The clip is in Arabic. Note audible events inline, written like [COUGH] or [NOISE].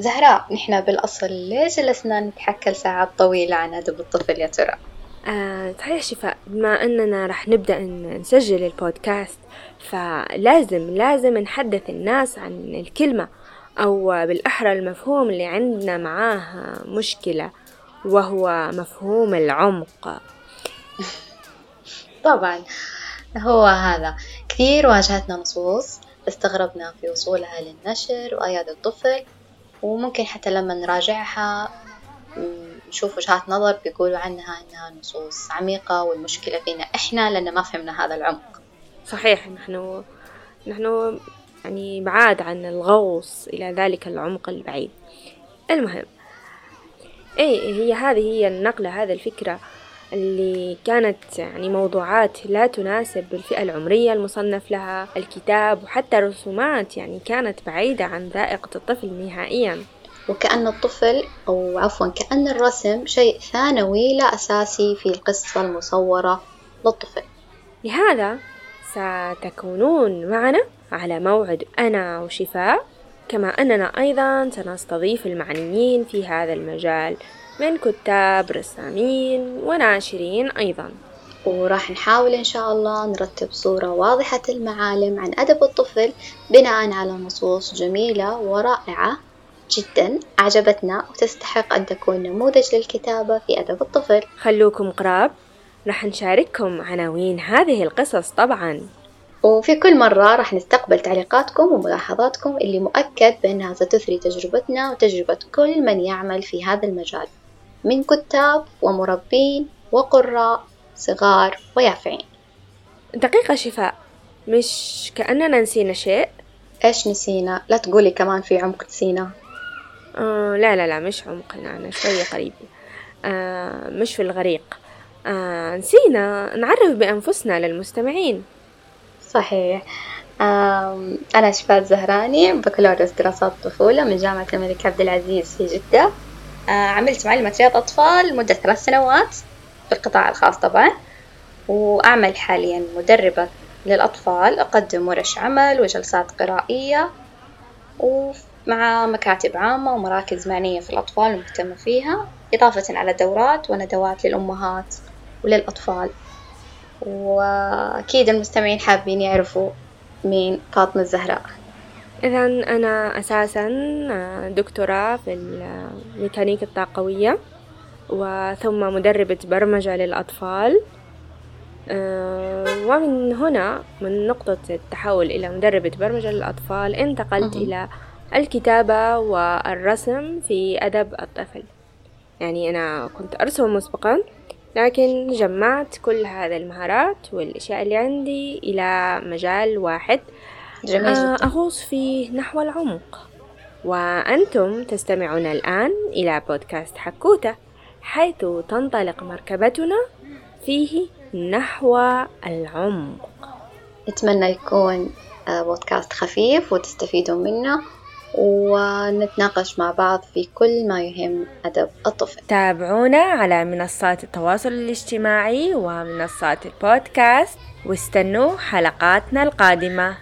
زهراء نحن بالأصل ليش جلسنا نتحكى ساعات طويلة عن أدب الطفل يا ترى؟ آه صحيح شفاء. بما أننا راح نبدأ نسجل البودكاست فلازم لازم نحدث الناس عن الكلمة أو بالأحرى المفهوم اللي عندنا معاه مشكلة وهو مفهوم العمق. [LAUGHS] طبعا هو هذا. كثير واجهتنا نصوص استغربنا في وصولها للنشر وأياد الطفل. وممكن حتى لما نراجعها نشوف وجهات نظر بيقولوا عنها إنها نصوص عميقة والمشكلة فينا إحنا لأن ما فهمنا هذا العمق. صحيح نحن نحن يعني بعاد عن الغوص إلى ذلك العمق البعيد. المهم إيه هي هذه هي النقلة هذه الفكرة. اللي كانت يعني موضوعات لا تناسب الفئة العمرية المصنف لها الكتاب وحتى الرسومات يعني كانت بعيدة عن ذائقة الطفل نهائيا. وكأن الطفل أو عفوا كأن الرسم شيء ثانوي لا أساسي في القصة المصورة للطفل. لهذا ستكونون معنا على موعد أنا وشفاء. كما أننا أيضا سنستضيف المعنيين في هذا المجال من كتاب رسامين وناشرين أيضا. وراح نحاول إن شاء الله نرتب صورة واضحة المعالم عن أدب الطفل بناء على نصوص جميلة ورائعة جدا أعجبتنا وتستحق أن تكون نموذج للكتابة في أدب الطفل. خلوكم قراب راح نشارككم عناوين هذه القصص طبعا. وفي كل مرة راح نستقبل تعليقاتكم وملاحظاتكم اللي مؤكد بأنها ستثري تجربتنا وتجربة كل من يعمل في هذا المجال. من كتاب ومربين وقراء صغار ويافعين. دقيقة شفاء. مش كأننا نسينا شيء؟ إيش نسينا؟ لا تقولي كمان في عمق نسينا. آه لا لا لا مش عمقنا أنا شوية قريب آه مش في الغريق. آه نسينا. نعرف بأنفسنا للمستمعين. صحيح. أنا شفاء زهراني بكالوريوس دراسات طفولة من جامعة الملك عبد العزيز في جدة. عملت معلمة رياض أطفال لمدة ثلاث سنوات في القطاع الخاص طبعا. وأعمل حاليا مدربة للأطفال أقدم ورش عمل وجلسات قرائية ومع مكاتب عامة ومراكز معنية في الأطفال ومهتمة فيها إضافة على دورات وندوات للأمهات وللأطفال. وأكيد المستمعين حابين يعرفوا مين فاطمة الزهراء. إذا أنا أساسا دكتوراه في الميكانيكا الطاقوية وثم مدربة برمجة للأطفال. ومن هنا من نقطة التحول إلى مدربة برمجة للأطفال انتقلت إلى الكتابة والرسم في أدب الطفل. يعني أنا كنت أرسم مسبقا. لكن جمعت كل هذه المهارات والأشياء اللي عندي إلى مجال واحد. جميل جدا. أغوص فيه نحو العمق. وأنتم تستمعون الآن إلى بودكاست حكوتة حيث تنطلق مركبتنا فيه نحو العمق. نتمنى يكون بودكاست خفيف وتستفيدون منه. ونتناقش مع بعض في كل ما يهم أدب الطفل. تابعونا على منصات التواصل الاجتماعي ومنصات البودكاست واستنوا حلقاتنا القادمة.